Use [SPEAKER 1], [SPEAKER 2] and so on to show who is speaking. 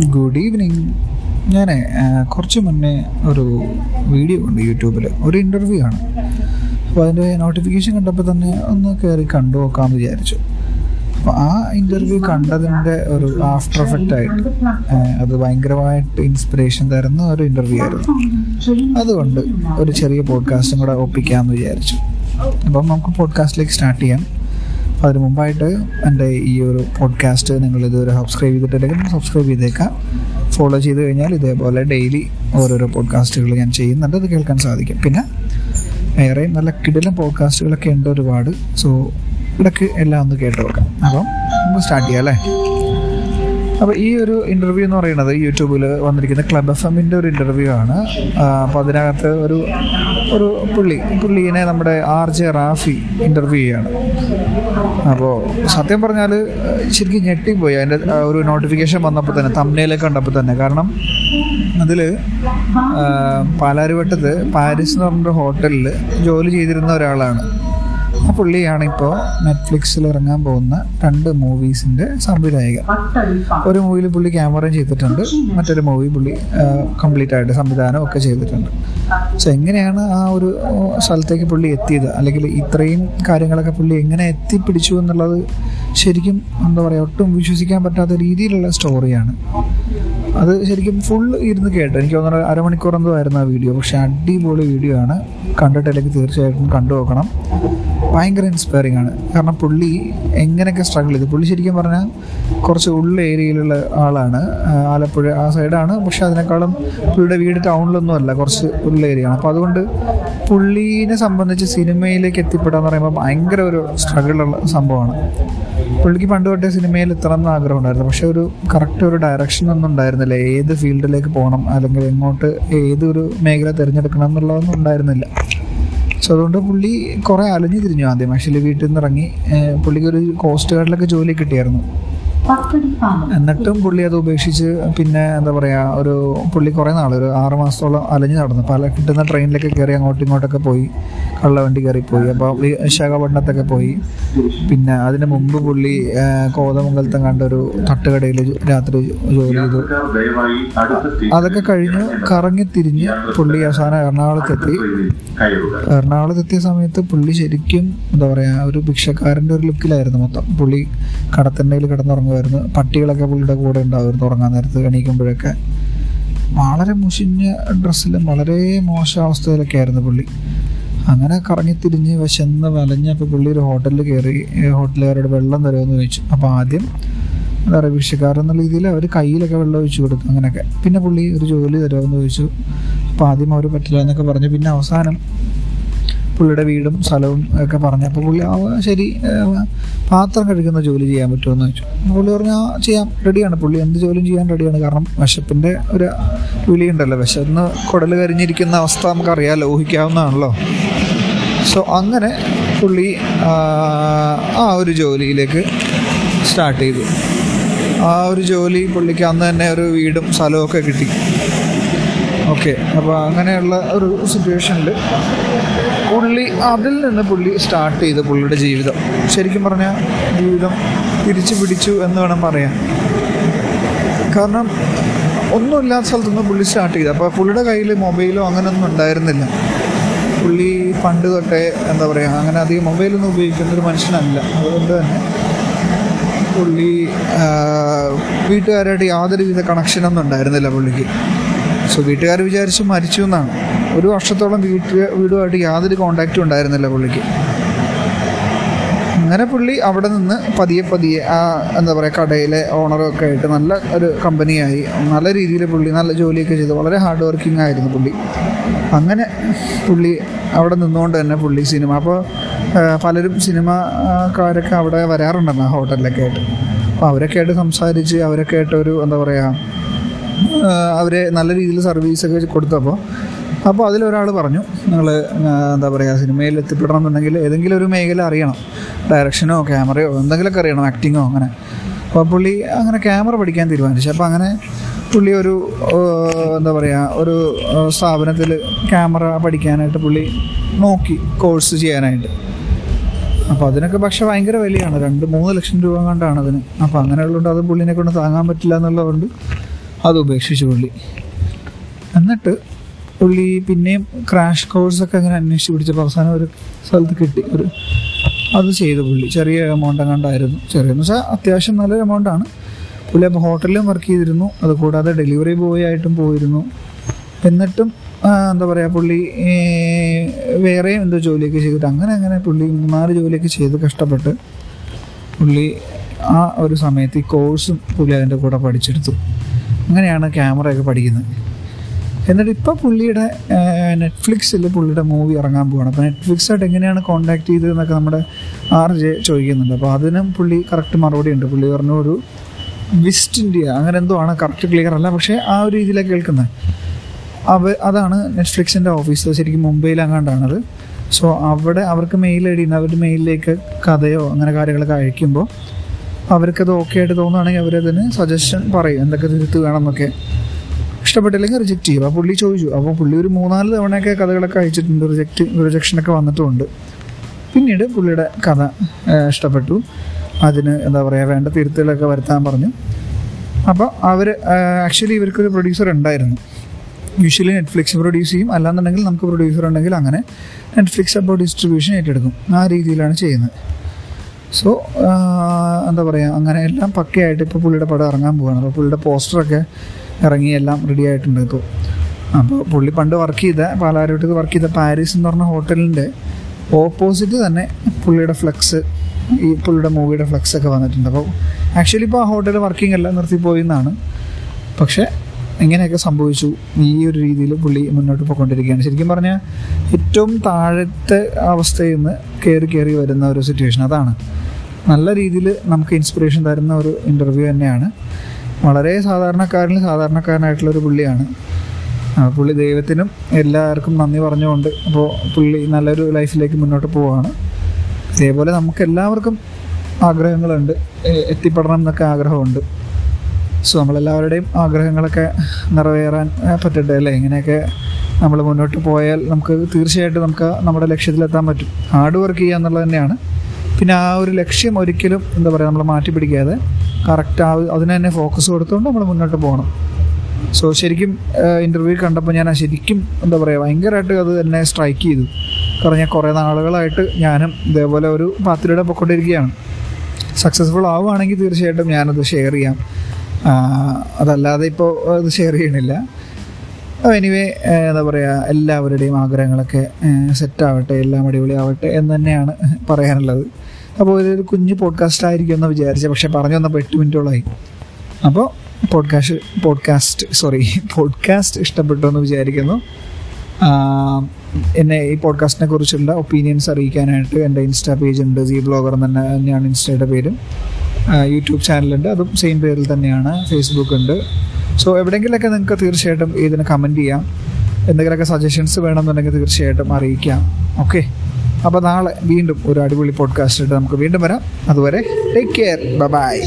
[SPEAKER 1] Good evening ഞാൻ കുറച്ച് മുന്നേ ഒരു വീഡിയോ ഉണ്ട് യൂട്യൂബിൽ ഒരു ഇന്റർവ്യൂ ആണ്. അപ്പോൾ അതിന്റെ നോട്ടിഫിക്കേഷൻ കണ്ടപ്പോൾ തന്നെ ഒന്ന് കയറി കണ്ടു നോക്കാമെന്ന് വിചാരിച്ചു. അപ്പോൾ ആ ഇന്റർവ്യൂ കണ്ടതിന്റെ ഒരു ആഫ്റ്റർ എഫക്റ്റ് ആയിട്ട് അത് ഭയങ്കരമായിട്ട് ഇൻസ്പിറേഷൻ തരുന്ന ഒരു ഇന്റർവ്യൂ ആയിരുന്നു. അതുകൊണ്ട് ഒരു ചെറിയ പോഡ്കാസ്റ്റും കൂടെ ഒപ്പിക്കാമെന്ന് വിചാരിച്ചു. അപ്പം നമുക്ക് പോഡ്കാസ്റ്റിലേക്ക് സ്റ്റാർട്ട് ചെയ്യാം. അതിന് മുമ്പായിട്ട് എന്റെ ഈ ഒരു പോഡ്കാസ്റ്റ് നിങ്ങൾ ഇതുവരെ സബ്സ്ക്രൈബ് ചെയ്തിട്ടില്ലെങ്കിൽ സബ്സ്ക്രൈബ് ചെയ്തേക്കാം ഫോളോ ചെയ്ത് കഴിഞ്ഞാൽ ഇതേപോലെ ഡെയിലി ഓരോരോ പോഡ്കാസ്റ്റുകൾ ഞാൻ ചെയ്യുന്നുണ്ട്. അത് കേൾക്കാൻ സാധിക്കും. പിന്നെ വേറെ നല്ല കിടിലം പോഡ്കാസ്റ്റുകളൊക്കെ ഉണ്ട് ഒരുപാട്. സോ ഇടയ്ക്ക് എല്ലാം ഒന്ന് കേട്ടു നോക്കാം. അപ്പം നമുക്ക് സ്റ്റാർട്ട് ചെയ്യാം അല്ലേ? അപ്പോൾ ഈ ഒരു ഇന്റർവ്യൂ എന്ന് പറയുന്നത് യൂട്യൂബിൽ വന്നിരിക്കുന്ന ക്ലബ് എഫ് എമ്മിന്റെ ഒരു ഇന്റർവ്യൂ ആണ്. അപ്പോൾ അതിനകത്ത് ഒരു ഒരു പുള്ളി പുള്ളിനെ നമ്മുടെ ആർ ജെ റാഫി ഇന്റർവ്യൂ ചെയ്യാണ്. അപ്പോൾ സത്യം പറഞ്ഞാൽ ശരിക്കും ഞെട്ടിപ്പോയി. അതിന്റെ ഒരു നോട്ടിഫിക്കേഷൻ വന്നപ്പോൾ തന്നെ തമ്മനയിലേക്ക് കണ്ടപ്പോൾ തന്നെ. കാരണം അതിൽ പാലാരിവട്ടത്ത് പാരീസ് എന്ന് പറഞ്ഞൊരു ഹോട്ടലിൽ ജോലി ചെയ്തിരുന്ന ഒരാളാണ്. ആ പുള്ളിയാണ് ഇപ്പോൾ നെറ്റ്ഫ്ലിക്സിൽ ഇറങ്ങാൻ പോകുന്ന രണ്ട് മൂവീസിന്റെ സംവിധായകൻ. ഒരു മൂവിയിൽ പുള്ളി ക്യാമറ ചെയ്തിട്ടുണ്ട് മറ്റൊരു മൂവി പുള്ളി കംപ്ലീറ്റ് ആയിട്ട് സംവിധാനം ഒക്കെ ചെയ്തിട്ടുണ്ട്. സോ എങ്ങനെയാണ് ആ ഒരു സ്ഥലത്തേക്ക് പുള്ളി എത്തിയത്? അല്ലെങ്കിൽ ഇത്രയും കാര്യങ്ങളൊക്കെ പുള്ളി എങ്ങനെ എത്തിപ്പിടിച്ചു എന്നുള്ളത് ശരിക്കും എന്താ പറയുക ഒട്ടും വിശ്വസിക്കാൻ പറ്റാത്ത രീതിയിലുള്ള സ്റ്റോറിയാണ് അത് ശരിക്കും ഫുൾ ഇരുന്ന് കേട്ടു. എനിക്ക് തോന്നുന്നു അരമണിക്കൂർ എന്തോ ആയിരുന്നു ആ വീഡിയോ പക്ഷെ അടിപൊളി വീഡിയോ ആണ്. കണ്ടിട്ടില്ലെങ്കിൽ തീർച്ചയായിട്ടും കണ്ടു നോക്കണം. ഭയങ്കര ഇൻസ്പയറിംഗ് ആണ്. കാരണം പുള്ളി എങ്ങനെയൊക്കെ സ്ട്രഗിൾ ചെയ്തു. പുള്ളി ശരിക്കും പറഞ്ഞാൽ കുറച്ച് ഉള്ള ഏരിയയിലുള്ള ആളാണ്. ആലപ്പുഴ ആ സൈഡാണ് പക്ഷെ അതിനേക്കാളും പുള്ളിയുടെ വീട് ടൗണിലൊന്നും അല്ല. കുറച്ച് ഉള്ള ഏരിയ ആണ്. അപ്പോൾ അതുകൊണ്ട് പുള്ളീനെ സംബന്ധിച്ച് സിനിമയിലേക്ക് എത്തിപ്പെടാന്ന് പറയുമ്പോൾ ഭയങ്കര ഒരു സ്ട്രഗിളുള്ള സംഭവമാണ്. പുള്ളിക്ക് പണ്ട് തൊട്ടേ സിനിമയിൽ എത്തണം എന്ന് ആഗ്രഹം ഉണ്ടായിരുന്നു. പക്ഷെ ഒരു കറക്റ്റ് ഒരു ഡയറക്ഷൻ ഒന്നും ഉണ്ടായിരുന്നില്ല. ഏത് ഫീൽഡിലേക്ക് പോകണം അല്ലെങ്കിൽ എങ്ങോട്ട് ഏതൊരു മേഖല തിരഞ്ഞെടുക്കണം എന്നുള്ളതൊന്നും ഉണ്ടായിരുന്നില്ല. സോ അതുകൊണ്ട് പുള്ളി കുറേ അലഞ്ഞു തിരിഞ്ഞു ആദ്യം. ആക്ച്വലി വീട്ടിൽ നിന്ന് ഇറങ്ങി പുള്ളിക്ക് ഒരു കോസ്റ്റ് ഗാർഡിലൊക്കെ ജോലി കിട്ടിയായിരുന്നു. എന്നിട്ടും പുള്ളി അത് ഉപേക്ഷിച്ച് പിന്നെ എന്താ പറയുക ഒരു പുള്ളി കുറേ നാൾ ഒരു ആറ് മാസത്തോളം അലഞ്ഞു നടന്നു. പല കിട്ടുന്ന ട്രെയിനിലൊക്കെ കയറി അങ്ങോട്ടും ഇങ്ങോട്ടൊക്കെ പോയി. കള്ളവണ്ടി കയറി പോയി അപ്പോൾ വിശാഖപട്ടണത്തൊക്കെ പോയി. പിന്നെ അതിന് മുമ്പ് പുള്ളി കോതമംഗലത്തും കണ്ട ഒരു തട്ടുകടയിൽ രാത്രി ജോലി ചെയ്തു. അതൊക്കെ കഴിഞ്ഞ് കറങ്ങി തിരിഞ്ഞ് പുള്ളി അവസാനം എറണാകുളത്തെത്തി. എറണാകുളത്തെത്തിയ സമയത്ത് പുള്ളി ശരിക്കും എന്താ പറയുക ഒരു ഭിക്ഷക്കാരന്റെ ഒരു ലുക്കിലായിരുന്നു മൊത്തം. പുള്ളി കടത്തണ്ണയിൽ കിടന്നുറങ്ങുമായിരുന്നു പട്ടികളൊക്കെ പുള്ളിയുടെ കൂടെ ഉണ്ടാവുമായിരുന്നു ഉറങ്ങാൻ നേരത്ത് എണീക്കുമ്പോഴൊക്കെ. വളരെ മുഷിഞ്ഞ ഡ്രസ്സിലും വളരെ മോശം അവസ്ഥയിലൊക്കെ ആയിരുന്നു പുള്ളി. അങ്ങനെ കറങ്ങിത്തിരിഞ്ഞ് വിശന്ന് വലഞ്ഞപ്പോൾ പുള്ളി ഒരു ഹോട്ടലിൽ കയറി ഹോട്ടലുകാരോട് വെള്ളം തരുമെന്ന് ചോദിച്ചു. അപ്പോൾ ആദ്യം എന്താ പറയുക ഭിക്ഷക്കാരെന്ന രീതിയിൽ അവർ കയ്യിലൊക്കെ വെള്ളം ഒഴിച്ചു കൊടുത്തു അങ്ങനെയൊക്കെ. പിന്നെ പുള്ളി ഒരു ജോലി തരുമെന്ന് ചോദിച്ചു. അപ്പോൾ ആദ്യം അവർ പറ്റില്ല എന്നൊക്കെ പറഞ്ഞു. പിന്നെ അവസാനം പുള്ളിയുടെ വീടും സ്ഥലവും ഒക്കെ പറഞ്ഞു. അപ്പോൾ പുള്ളി ആ ശരി പാത്രം കഴുകുന്ന ജോലി ചെയ്യാൻ പറ്റുമെന്ന് ചോദിച്ചു. പുള്ളി പറഞ്ഞു ആ ചെയ്യാം റെഡിയാണ് പുള്ളി എന്ത് ജോലിയും ചെയ്യാൻ റെഡിയാണ് കാരണം വിശപ്പിന്റെ ഒരു വിളി ഉണ്ടല്ലോ വിശന്ന് കുടൽ കരിഞ്ഞിരിക്കുന്ന അവസ്ഥ നമുക്കറിയാമല്ലോ ഊഹിക്കാവുന്നതാണല്ലോ സോ അങ്ങനെ പുള്ളി ആ, ഒരു ജോലിയിലേക്ക് സ്റ്റാർട്ട് ചെയ്തു. ആ ഒരു ജോലി പുള്ളിക്ക് അന്ന് തന്നെ ഒരു വീടും സ്ഥലവും ഒക്കെ കിട്ടി. ഓക്കെ അപ്പോൾ അങ്ങനെയുള്ള ഒരു സിറ്റുവേഷനിൽ പുള്ളി അതിൽ നിന്ന് പുള്ളി സ്റ്റാർട്ട് ചെയ്ത് പുള്ളിയുടെ ജീവിതം. ശരിക്കും പറഞ്ഞാൽ ജീവിതം തിരിച്ചു പിടിച്ചു എന്ന് വേണം പറയാൻ. കാരണം ഒന്നുമില്ലാത്ത സ്ഥലത്തുനിന്ന് പുള്ളി സ്റ്റാർട്ട് ചെയ്തു. അപ്പോൾ പുള്ളിയുടെ കയ്യിൽ മൊബൈലോ അങ്ങനെയൊന്നും ഉണ്ടായിരുന്നില്ല. പുള്ളി പണ്ട് തൊട്ടേ എന്താ പറയുക അങ്ങനെ അധികം മൊബൈലൊന്നും ഉപയോഗിക്കുന്ന ഒരു മനുഷ്യനല്ല. അതുകൊണ്ട് തന്നെ പുള്ളി വീട്ടുകാരായിട്ട് യാതൊരുവിധ കണക്ഷനൊന്നും ഉണ്ടായിരുന്നില്ല പുള്ളിക്ക്. സോ വീട്ടുകാർ വിചാരിച്ച് മരിച്ചു എന്നാണ്. ഒരു വർഷത്തോളം വീട്ടിൽ വീടുമായിട്ട് യാതൊരു കോണ്ടാക്റ്റും ഉണ്ടായിരുന്നില്ല പുള്ളിക്ക്. അങ്ങനെ പുള്ളി അവിടെ നിന്ന് പതിയെ പതിയെ ആ എന്താ പറയുക കടയിലെ ഓണറൊക്കെ ആയിട്ട് നല്ല ഒരു കമ്പനിയായി നല്ല രീതിയിൽ പുള്ളി നല്ല ജോലിയൊക്കെ ചെയ്തു. വളരെ ഹാർഡ് വർക്കിംഗ് ആയിരുന്നു പുള്ളി. അങ്ങനെ പുള്ളി അവിടെ നിന്നുകൊണ്ട് തന്നെ പുള്ളി സിനിമ അപ്പോൾ പലരും സിനിമക്കാരൊക്കെ അവിടെ വരാറുണ്ടെന്ന് ആ ഹോട്ടലിലൊക്കെ ആയിട്ട്. അപ്പോൾ അവരൊക്കെ ആയിട്ട് സംസാരിച്ച് അവരൊക്കെ ആയിട്ട് ഒരു എന്താ പറയുക അവരെ നല്ല രീതിയിൽ സർവീസൊക്കെ കൊടുത്തപ്പോൾ അപ്പോൾ അതിലൊരാൾ പറഞ്ഞു നിങ്ങൾ എന്താ പറയുക സിനിമയിൽ എത്തിപ്പെടണം എന്നുണ്ടെങ്കിൽ ഏതെങ്കിലും ഒരു മേഖല അറിയണം. ഡയറക്ഷനോ ക്യാമറയോ എന്തെങ്കിലുമൊക്കെ അറിയണം ആക്ടിങ്ങോ അങ്ങനെ. അപ്പോൾ പുള്ളി അങ്ങനെ ക്യാമറ പഠിക്കാൻ തീരുമാനിച്ചു. അപ്പോൾ അങ്ങനെ പുള്ളി ഒരു എന്താ പറയുക ഒരു സ്ഥാപനത്തിൽ ക്യാമറ പഠിക്കാനായിട്ട് പുള്ളി നോക്കി കോഴ്സ് ചെയ്യാനായിട്ട്. അപ്പോൾ അതിനൊക്കെ പക്ഷെ ഭയങ്കര വിലയാണ്. രണ്ട് മൂന്ന് ലക്ഷം രൂപ കൊണ്ടാണ് അതിന്. അപ്പോൾ അങ്ങനെയുള്ളതുകൊണ്ട് അത് പുള്ളിനെ കൊണ്ട് താങ്ങാൻ പറ്റില്ല എന്നുള്ളതുകൊണ്ട് അത് ഉപേക്ഷിച്ചു പുള്ളി. എന്നിട്ട് പുള്ളി പിന്നെയും ക്രാഷ് കോഴ്സൊക്കെ അങ്ങനെ അന്വേഷിച്ച് പിടിച്ചപ്പോൾ അവസാനം ഒരു സ്ഥലത്ത് കിട്ടി. ഒരു അത് ചെയ്തു പുള്ളി. ചെറിയ എമൗണ്ട് എങ്ങാണ്ടായിരുന്നു ചെറിയെന്ന്. വെച്ചാൽ അത്യാവശ്യം നല്ലൊരു എമൗണ്ടാണ് പുള്ളി അപ്പോൾ ഹോട്ടലിലും വർക്ക് ചെയ്തിരുന്നു. അതുകൂടാതെ ഡെലിവറി ബോയ് ആയിട്ടും പോയിരുന്നു. എന്നിട്ടും എന്താ പറയുക പുള്ളി വേറെയും എന്തോ ജോലിയൊക്കെ ചെയ്തിട്ട് അങ്ങനെ അങ്ങനെ പുള്ളി മൂന്നാൽ ജോലിയൊക്കെ ചെയ്ത് കഷ്ടപ്പെട്ട് പുള്ളി ആ ഒരു സമയത്ത് ഈ കോഴ്സും പുള്ളി അതിന്റെ കൂടെ പഠിച്ചെടുത്തു. അങ്ങനെയാണ് ക്യാമറയൊക്കെ പഠിക്കുന്നത്. എന്നിട്ട് ഇപ്പോൾ പുള്ളിയുടെ നെറ്റ്ഫ്ലിക്സിൽ പുള്ളിയുടെ മൂവി ഇറങ്ങാൻ പോവാണ്. അപ്പോൾ നെറ്റ്ഫ്ലിക്സായിട്ട് എങ്ങനെയാണ് കോൺടാക്ട് ചെയ്തതെന്നൊക്കെ നമ്മുടെ ആർ ജെ ചോദിക്കുന്നുണ്ട്. അപ്പോൾ അതിനും പുള്ളി കറക്റ്റ് മറുപടി ഉണ്ട്. പുള്ളി പറഞ്ഞു ഒരു വിസ്റ്റ് ഇന്ത്യ അങ്ങനെ എന്തോ ആണ് കറക്റ്റ് ക്ലിയർ അല്ല. പക്ഷേ ആ ഒരു രീതിയിലാണ് കേൾക്കുന്നത് അവ അതാണ് നെറ്റ്ഫ്ലിക്സിന്റെ ഓഫീസ് ശരിക്കും മുംബൈയിൽ അങ്ങാണ്ടാണത് സോ അവിടെ അവർക്ക് മെയിൽ ഉണ്ട്. അവരുടെ മെയിലിലേക്ക് കഥയോ അങ്ങനെ കാര്യങ്ങളൊക്കെ അയക്കുമ്പോൾ അവർക്കത് ഓക്കെ ആയിട്ട് തോന്നുകയാണെങ്കിൽ അവരതിന് സജഷൻ പറയും. എന്തൊക്കെ തിരുത്ത് വേണമെന്നൊക്കെ ഇഷ്ടപ്പെട്ടില്ലെങ്കിൽ റിജക്റ്റ് ചെയ്യും. അപ്പോൾ പുള്ളി ചോദിച്ചു. അപ്പോൾ പുള്ളി ഒരു മൂന്നാൽ തവണയൊക്കെ കഥകളൊക്കെ അയച്ചിട്ടുണ്ട്. റിജക്റ്റ് റിജക്ഷനൊക്കെ വന്നിട്ടുമുണ്ട് പിന്നീട് പുള്ളിയുടെ കഥ ഇഷ്ടപ്പെട്ടു. അതിന് എന്താ പറയുക വേണ്ട തിരുത്തലൊക്കെ വരുത്താൻ പറഞ്ഞു. അപ്പോൾ അവർ ആക്ച്വലി ഇവർക്കൊരു പ്രൊഡ്യൂസർ ഉണ്ടായിരുന്നു. യൂഷ്വലി നെറ്റ്ഫ്ലിക്സ് പ്രൊഡ്യൂസ് ചെയ്യും. അല്ലാന്നുണ്ടെങ്കിൽ നമുക്ക് പ്രൊഡ്യൂസർ ഉണ്ടെങ്കിൽ അങ്ങനെ നെറ്റ്ഫ്ലിക്സ് അപ്പോൾ ഡിസ്ട്രിബ്യൂഷൻ ഏറ്റെടുക്കും. ആ രീതിയിലാണ് ചെയ്യുന്നത്. സോ എന്താ പറയുക അങ്ങനെ എല്ലാം പക്കയായിട്ട് ഇപ്പോൾ പുള്ളിയുടെ പടം ഇറങ്ങാൻ പോവുകയാണ് അപ്പോൾ പുള്ളിയുടെ പോസ്റ്ററൊക്കെ ഇറങ്ങി എല്ലാം റെഡി ആയിട്ടുണ്ട്. ഇപ്പോൾ അപ്പോൾ പുള്ളി പണ്ട് വർക്ക് ചെയ്ത പാലാരോട്ടത്ത് വർക്ക് ചെയ്ത പാരീസ് എന്ന് പറഞ്ഞ ഹോട്ടലിന്റെ ഓപ്പോസിറ്റ് തന്നെ പുള്ളിയുടെ ഫ്ലെക്സ് ഈ പുള്ളിയുടെ മൂവിയുടെ ഫ്ലെക്സ് ഒക്കെ വന്നിട്ടുണ്ട്. അപ്പോൾ ആക്ച്വലി ഇപ്പോൾ ആ ഹോട്ടൽ വർക്കിംഗ് എല്ലാം നിർത്തിപ്പോയി എന്നാണ് പക്ഷേ ഇങ്ങനെയൊക്കെ സംഭവിച്ചു. ഈ ഒരു രീതിയിൽ പുള്ളി മുന്നോട്ട് പോയിക്കൊണ്ടിരിക്കുകയാണ്. ശരിക്കും പറഞ്ഞാൽ ഏറ്റവും താഴത്തെ അവസ്ഥയിൽ നിന്ന് കയറി കയറി വരുന്ന ഒരു സിറ്റുവേഷൻ അതാണ്. നല്ല രീതിയിൽ നമുക്ക് ഇൻസ്പിറേഷൻ തരുന്ന ഒരു ഇന്റർവ്യൂ തന്നെയാണ്. വളരെ സാധാരണക്കാരിൽ സാധാരണക്കാരനായിട്ടുള്ള ഒരു പുള്ളിയാണ് പുള്ളി ദൈവത്തിനും എല്ലാവർക്കും നന്ദി പറഞ്ഞുകൊണ്ട് അപ്പോൾ പുള്ളി നല്ലൊരു ലൈഫിലേക്ക് മുന്നോട്ട് പോവുകയാണ് ഇതേപോലെ നമുക്ക് എല്ലാവർക്കും ആഗ്രഹങ്ങളുണ്ട് എത്തിപ്പെടണം എന്നൊക്കെ ആഗ്രഹമുണ്ട്. സോ നമ്മളെല്ലാവരുടെയും ആഗ്രഹങ്ങളൊക്കെ നിറവേറാൻ പറ്റട്ടെ അല്ലേ? ഇങ്ങനെയൊക്കെ നമ്മൾ മുന്നോട്ട് പോയാൽ നമുക്ക് തീർച്ചയായിട്ടും നമുക്ക് നമ്മുടെ ലക്ഷ്യത്തിലെത്താൻ പറ്റും. ഹാർഡ് വർക്ക് ചെയ്യുക എന്നുള്ളത് തന്നെയാണ്. പിന്നെ ആ ഒരു ലക്ഷ്യം ഒരിക്കലും എന്താ പറയുക നമ്മൾ മാറ്റി പിടിക്കാതെ കറക്റ്റ് ആ അതിന് തന്നെ ഫോക്കസ് കൊടുത്തുകൊണ്ട് നമ്മൾ മുന്നോട്ട് പോകണം. സോ ശരിക്കും ഇന്റർവ്യൂ കണ്ടപ്പോൾ ഞാൻ ശരിക്കും എന്താ പറയുക ഭയങ്കരമായിട്ട് അത് എന്നെ സ്ട്രൈക്ക് ചെയ്തു. കാരണം ഞാൻ കുറേ നാളുകളായിട്ട് ഞാനും ഇതേപോലെ ഒരു പാത്തിലൂടെ പൊക്കൊണ്ടിരിക്കുകയാണ് സക്സസ്ഫുൾ ആവുകയാണെങ്കിൽ തീർച്ചയായിട്ടും ഞാനത് ഷെയർ ചെയ്യാം. അതല്ലാതെ ഇപ്പോൾ അത് ഷെയർ ചെയ്യണില്ല. എനിവേ എന്താ പറയുക എല്ലാവരുടെയും ആഗ്രഹങ്ങളൊക്കെ സെറ്റാവട്ടെ എല്ലാം അടിപൊളിയാവട്ടെ എന്ന് തന്നെയാണ് പറയാനുള്ളത്. അപ്പോൾ ഒരു കുഞ്ഞു പോഡ്കാസ്റ്റ് ആയിരിക്കും എന്ന് വിചാരിച്ചത് പക്ഷെ പറഞ്ഞു വന്നപ്പോൾ എട്ട് മിനിറ്റോളായി. അപ്പോൾ പോഡ്കാസ്റ്റ് പോഡ്കാസ്റ്റ് സോറി പോഡ്കാസ്റ്റ് ഇഷ്ടപ്പെട്ടു എന്ന് വിചാരിക്കുന്നു. എന്നെ ഈ പോഡ്കാസ്റ്റിനെ കുറിച്ചുള്ള ഒപ്പീനിയൻസ് അറിയിക്കാനായിട്ട് എന്റെ ഇൻസ്റ്റാ പേജ് ഉണ്ട് സി ബ്ലോഗർ എന്ന് തന്നെ തന്നെയാണ് ഇൻസ്റ്റയുടെ പേരും. യൂട്യൂബ് ചാനലുണ്ട് അതും സെയിം പേരിൽ തന്നെയാണ് ഫേസ്ബുക്ക് ഉണ്ട്. സോ എവിടെയെങ്കിലൊക്കെ നിങ്ങൾക്ക് തീർച്ചയായിട്ടും ഇതിന് കമന്റ് ചെയ്യാം. എന്തെങ്കിലുമൊക്കെ സജഷൻസ് വേണമെന്നുണ്ടെങ്കിൽ തീർച്ചയായിട്ടും അറിയിക്കാം. ഓക്കെ അപ്പോൾ നാളെ വീണ്ടും ഒരു അടിപൊളി പോഡ്കാസ്റ്റ് ആയിട്ട് നമുക്ക് വീണ്ടും വരാം. അതുവരെ ടേക്ക് കെയർ ബൈ